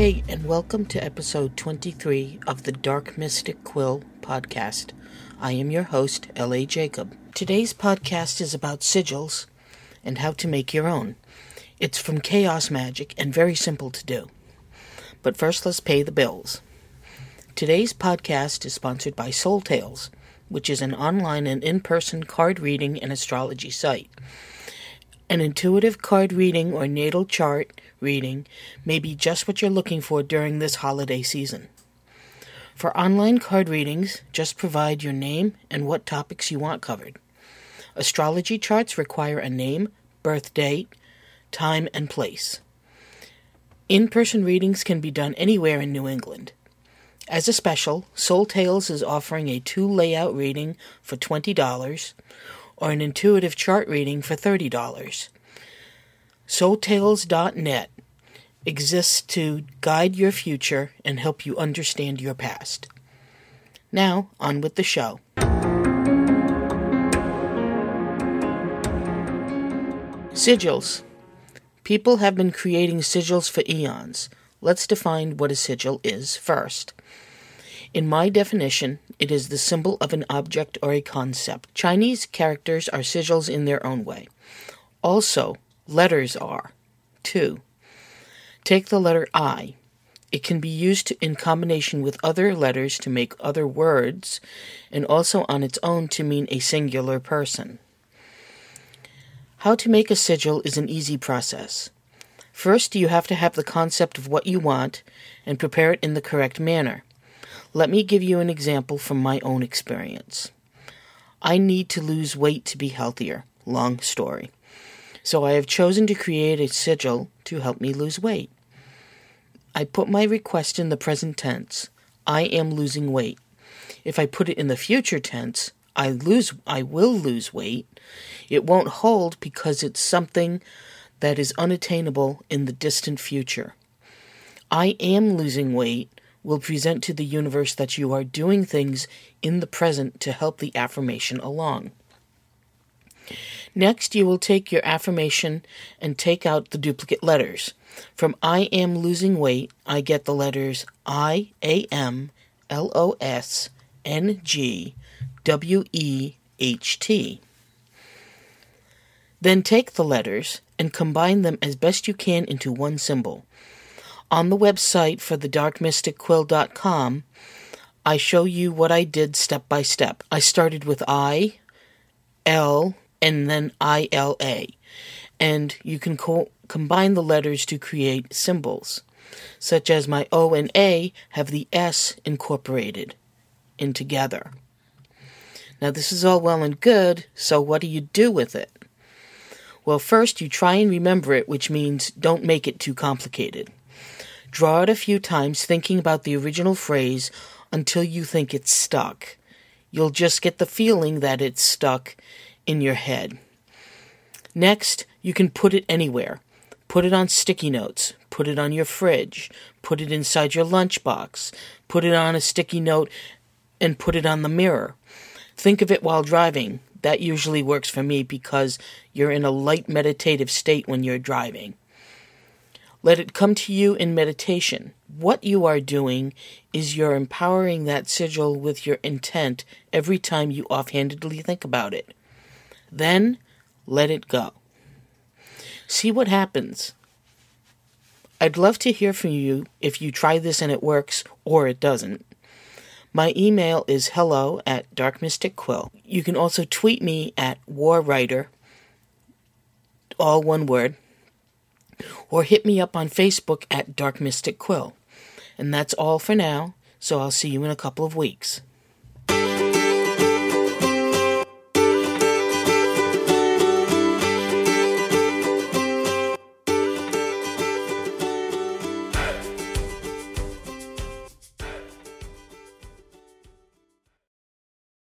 Hey, and welcome to episode 23 of the Dark Mystic Quill podcast. I am your host, L.A. Jacob. Today's podcast is about sigils and how to make your own. It's from Chaos Magic and very simple to do. But first, let's pay the bills. Today's podcast is sponsored by Soul Tales, which is an online and in person card reading and astrology site. An intuitive card reading or natal chart reading may be just what you're looking for during this holiday season. For online card readings, just provide your name and what topics you want covered. Astrology charts require a name, birth date, time, and place. In person readings can be done anywhere in New England. As a special, Soul Tales is offering a two layout reading for $20 or an intuitive chart reading for $30. SoulTales.net exists to guide your future and help you understand your past. Now, on with the show. Sigils. People have been creating sigils for eons. Let's define what a sigil is first. In my definition, it is the symbol of an object or a concept. Chinese characters are sigils in their own way. Also, letters are. 2. Take the letter I. It can be used in combination with other letters to make other words, and also on its own to mean a singular person. How to make a sigil is an easy process. First, you have to have the concept of what you want and prepare it in the correct manner. Let me give you an example from my own experience. I need to lose weight to be healthier. Long story. So I have chosen to create a sigil to help me lose weight. I put my request in the present tense. I am losing weight. If I put it in the future tense, I lose I will lose weight. It won't hold because it's something that is unattainable in the distant future. I am losing weight will present to the universe that you are doing things in the present to help the affirmation along. Next, you will take your affirmation and take out the duplicate letters. From I am losing weight, I get the letters I A M L O S N G W E H T. Then take the letters and combine them as best you can into one symbol. On the website for the darkmysticquill.com, I show you what I did step by step. I started with I, L, and then ILA. And you can co- combine the letters to create symbols, such as my O and A have the S incorporated in together. Now, this is all well and good, so what do you do with it? Well, first you try and remember it, which means don't make it too complicated. Draw it a few times, thinking about the original phrase until you think it's stuck. You'll just get the feeling that it's stuck in your head. Next, you can put it anywhere. Put it on sticky notes. Put it on your fridge. Put it inside your lunchbox. Put it on a sticky note and put it on the mirror. Think of it while driving. That usually works for me because you're in a light meditative state when you're driving. Let it come to you in meditation. What you are doing is you're empowering that sigil with your intent every time you offhandedly think about it. Then let it go. See what happens. I'd love to hear from you if you try this and it works or it doesn't. My email is hello at darkmysticquill. You can also tweet me at warwriter, all one word, or hit me up on Facebook at Dark Mystic Quill. And that's all for now, so I'll see you in a couple of weeks.